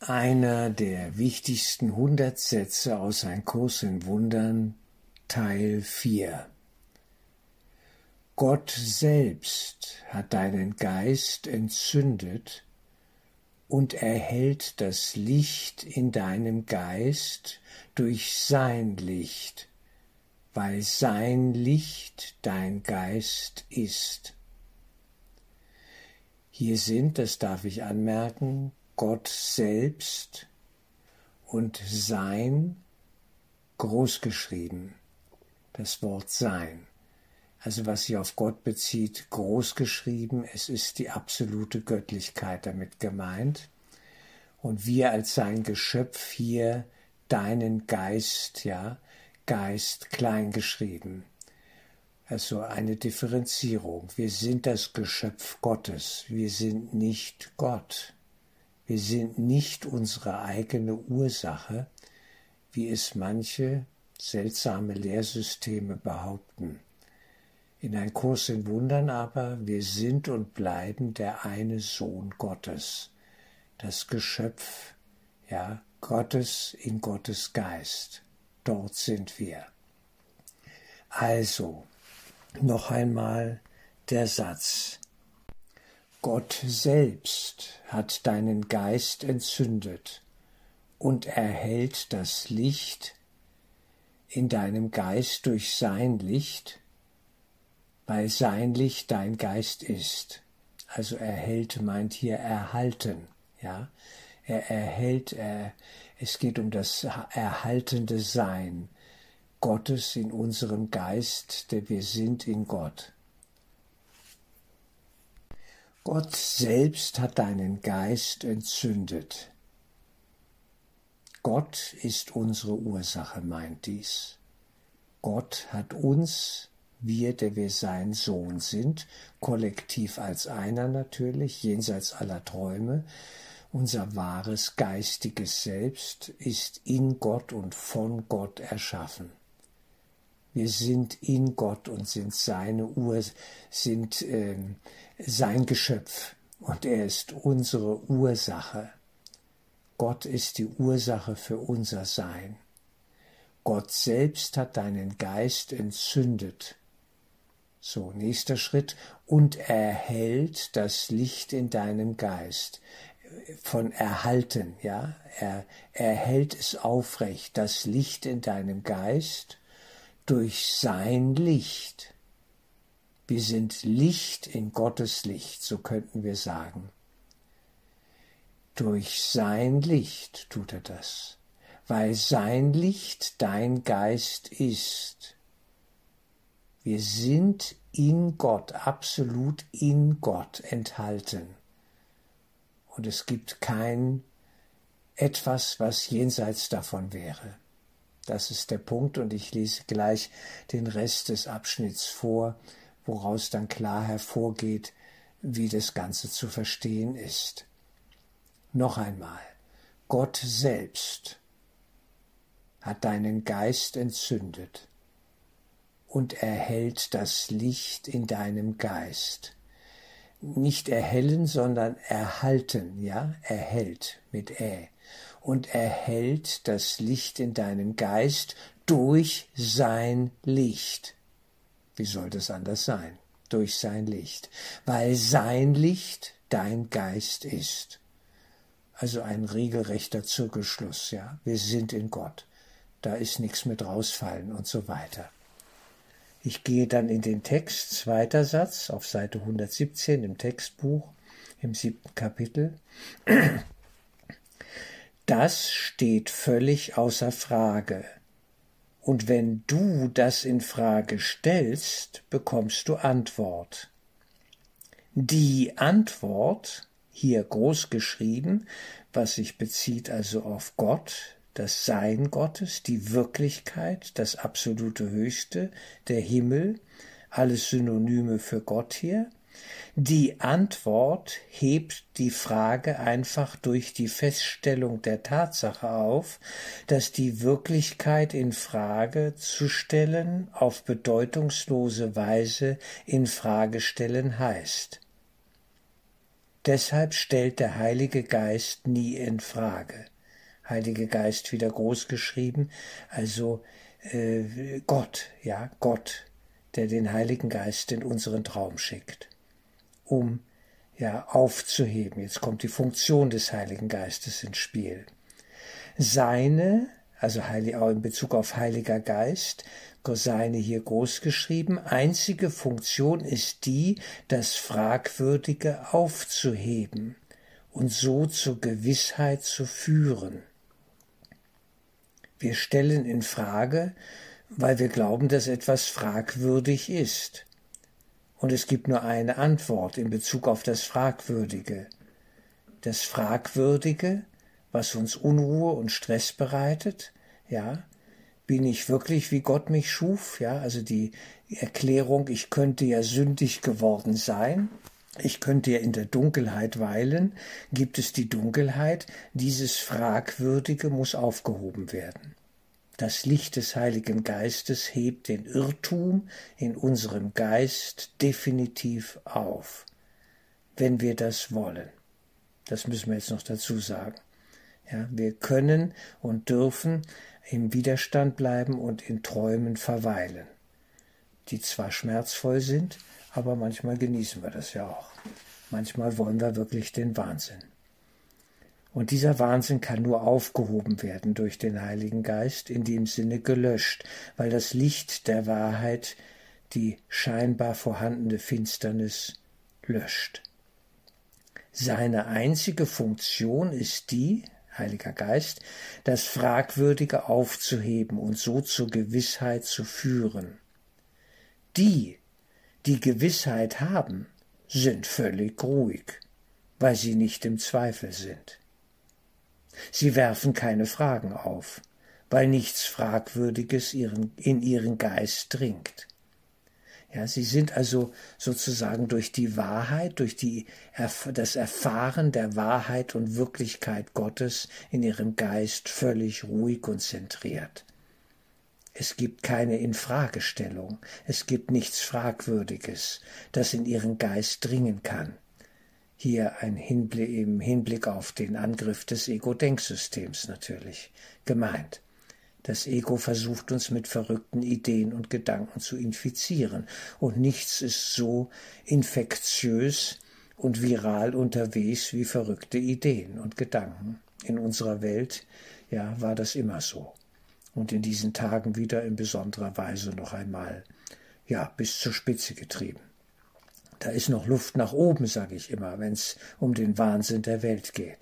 einer der wichtigsten Hundertsätze aus Ein Kurs in Wundern, Teil 4. Gott selbst hat deinen Geist entzündet und erhält das Licht in deinem Geist durch sein Licht, weil sein Licht dein Geist ist. Hier sind, das darf ich anmerken, Gott selbst und sein großgeschrieben. Das Wort sein. Also was sich auf Gott bezieht, großgeschrieben, es ist die absolute Göttlichkeit damit gemeint. Und wir als sein Geschöpf hier deinen Geist, ja, Geist klein geschrieben. Also eine Differenzierung. Wir sind das Geschöpf Gottes. Wir sind nicht Gott. Wir sind nicht unsere eigene Ursache, wie es manche seltsame Lehrsysteme behaupten. In ein Kurs in Wundern aber, wir sind und bleiben der eine Sohn Gottes, das Geschöpf, ja, Gottes in Gottes Geist. Dort sind wir. Also, noch einmal der Satz. Gott selbst hat deinen Geist entzündet und erhält das Licht in deinem Geist durch sein Licht, weil sein Licht dein Geist ist. Also erhält meint hier erhalten, ja. Er erhält, er, es geht um das erhaltende Sein Gottes in unserem Geist, der wir sind in Gott. Gott selbst hat deinen Geist entzündet. Gott ist unsere Ursache, meint dies. Gott hat uns, wir, der wir sein Sohn sind, kollektiv als einer natürlich, jenseits aller Träume, unser wahres geistiges Selbst ist in Gott und von Gott erschaffen. Wir sind in Gott und sind seine Ur, sind äh, sein Geschöpf und er ist unsere Ursache. Gott ist die Ursache für unser Sein. Gott selbst hat deinen Geist entzündet. So, nächster Schritt. Und erhält das Licht in deinem Geist. Von erhalten, ja. Er, er hält es aufrecht, das Licht in deinem Geist durch sein Licht. Wir sind Licht in Gottes Licht, so könnten wir sagen. Durch sein Licht tut er das, weil sein Licht dein Geist ist. Wir sind in Gott, absolut in Gott enthalten. Und es gibt kein etwas, was jenseits davon wäre. Das ist der Punkt und ich lese gleich den Rest des Abschnitts vor, woraus dann klar hervorgeht, wie das Ganze zu verstehen ist. Noch einmal, Gott selbst hat deinen Geist entzündet und erhält das Licht in deinem Geist. Nicht erhellen, sondern erhalten, ja, erhält mit Ä und erhält das Licht in deinem Geist durch sein Licht. Wie soll das anders sein? Durch sein Licht. Weil sein Licht dein Geist ist. Also ein regelrechter Zirkelschluss, ja. Wir sind in Gott. Da ist nichts mit rausfallen und so weiter. Ich gehe dann in den Text, zweiter Satz, auf Seite 117 im Textbuch, im siebten Kapitel. Das steht völlig außer Frage. Und wenn du das in Frage stellst, bekommst du Antwort. Die Antwort, hier groß geschrieben, was sich bezieht also auf Gott, das Sein Gottes, die Wirklichkeit, das absolute Höchste, der Himmel, alles Synonyme für Gott hier, die Antwort hebt die Frage einfach durch die Feststellung der Tatsache auf, dass die Wirklichkeit in Frage zu stellen auf bedeutungslose Weise in Frage stellen heißt. Deshalb stellt der Heilige Geist nie in Frage. Heilige Geist wieder groß geschrieben, also äh, Gott, ja, Gott, der den Heiligen Geist in unseren Traum schickt, um ja aufzuheben. Jetzt kommt die Funktion des Heiligen Geistes ins Spiel. Seine, also auch in Bezug auf Heiliger Geist, seine hier groß geschrieben, einzige Funktion ist die, das Fragwürdige aufzuheben und so zur Gewissheit zu führen. Wir stellen in Frage, weil wir glauben, dass etwas fragwürdig ist. Und es gibt nur eine Antwort in Bezug auf das Fragwürdige. Das Fragwürdige, was uns Unruhe und Stress bereitet, ja, bin ich wirklich, wie Gott mich schuf, ja, also die Erklärung, ich könnte ja sündig geworden sein, ich könnte ja in der Dunkelheit weilen, gibt es die Dunkelheit, dieses Fragwürdige muss aufgehoben werden. Das Licht des Heiligen Geistes hebt den Irrtum in unserem Geist definitiv auf, wenn wir das wollen. Das müssen wir jetzt noch dazu sagen. Ja, wir können und dürfen im Widerstand bleiben und in Träumen verweilen, die zwar schmerzvoll sind, aber manchmal genießen wir das ja auch. Manchmal wollen wir wirklich den Wahnsinn. Und dieser Wahnsinn kann nur aufgehoben werden durch den Heiligen Geist, in dem Sinne gelöscht, weil das Licht der Wahrheit die scheinbar vorhandene Finsternis löscht. Seine einzige Funktion ist die, Heiliger Geist, das Fragwürdige aufzuheben und so zur Gewissheit zu führen. Die, die Gewissheit haben, sind völlig ruhig, weil sie nicht im Zweifel sind. Sie werfen keine Fragen auf, weil nichts Fragwürdiges in ihren Geist dringt. Ja, sie sind also sozusagen durch die Wahrheit, durch die, das Erfahren der Wahrheit und Wirklichkeit Gottes in ihrem Geist völlig ruhig und zentriert. Es gibt keine Infragestellung, es gibt nichts Fragwürdiges, das in ihren Geist dringen kann hier ein Hinblick, im Hinblick auf den Angriff des Ego-Denksystems natürlich gemeint. Das Ego versucht uns mit verrückten Ideen und Gedanken zu infizieren, und nichts ist so infektiös und viral unterwegs wie verrückte Ideen und Gedanken. In unserer Welt, ja, war das immer so. Und in diesen Tagen wieder in besonderer Weise noch einmal, ja, bis zur Spitze getrieben. Da ist noch Luft nach oben, sage ich immer, wenn es um den Wahnsinn der Welt geht,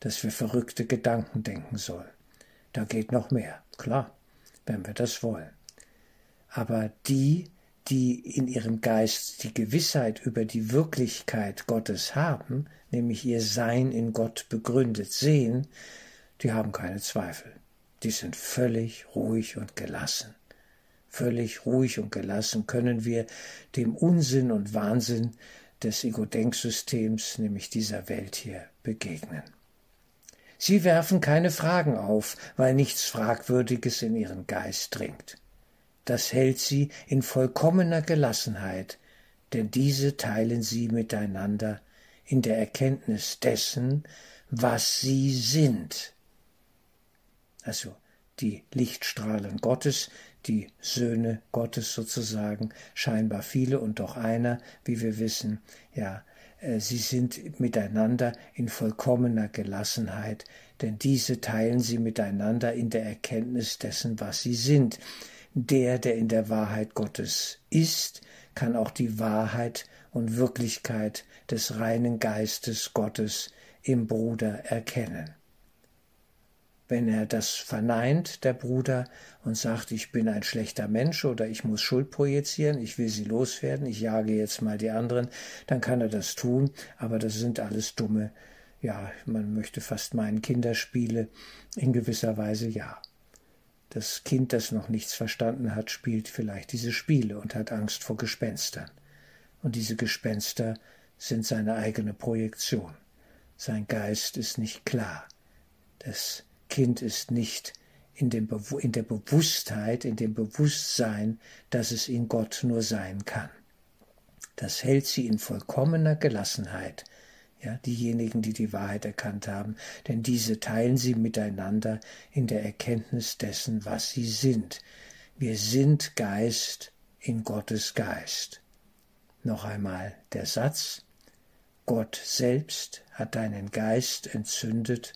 dass wir verrückte Gedanken denken sollen. Da geht noch mehr, klar, wenn wir das wollen. Aber die, die in ihrem Geist die Gewissheit über die Wirklichkeit Gottes haben, nämlich ihr Sein in Gott begründet sehen, die haben keine Zweifel. Die sind völlig ruhig und gelassen. Völlig ruhig und gelassen können wir dem Unsinn und Wahnsinn des Ego-Denksystems, nämlich dieser Welt hier, begegnen. Sie werfen keine Fragen auf, weil nichts Fragwürdiges in ihren Geist dringt. Das hält sie in vollkommener Gelassenheit, denn diese teilen sie miteinander in der Erkenntnis dessen, was sie sind. Also die Lichtstrahlen Gottes, die Söhne Gottes sozusagen, scheinbar viele und doch einer, wie wir wissen, ja, äh, sie sind miteinander in vollkommener Gelassenheit, denn diese teilen sie miteinander in der Erkenntnis dessen, was sie sind. Der, der in der Wahrheit Gottes ist, kann auch die Wahrheit und Wirklichkeit des reinen Geistes Gottes im Bruder erkennen wenn er das verneint, der Bruder, und sagt, ich bin ein schlechter Mensch oder ich muss Schuld projizieren, ich will sie loswerden, ich jage jetzt mal die anderen, dann kann er das tun, aber das sind alles dumme, ja, man möchte fast meinen Kinderspiele, in gewisser Weise ja. Das Kind, das noch nichts verstanden hat, spielt vielleicht diese Spiele und hat Angst vor Gespenstern. Und diese Gespenster sind seine eigene Projektion. Sein Geist ist nicht klar. Das Kind ist nicht in, dem in der Bewusstheit, in dem Bewusstsein, dass es in Gott nur sein kann. Das hält sie in vollkommener Gelassenheit, ja, diejenigen, die die Wahrheit erkannt haben, denn diese teilen sie miteinander in der Erkenntnis dessen, was sie sind. Wir sind Geist in Gottes Geist. Noch einmal der Satz, Gott selbst hat deinen Geist entzündet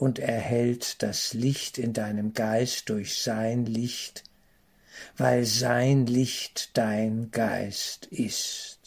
und erhält das Licht in deinem Geist durch sein Licht, weil sein Licht dein Geist ist.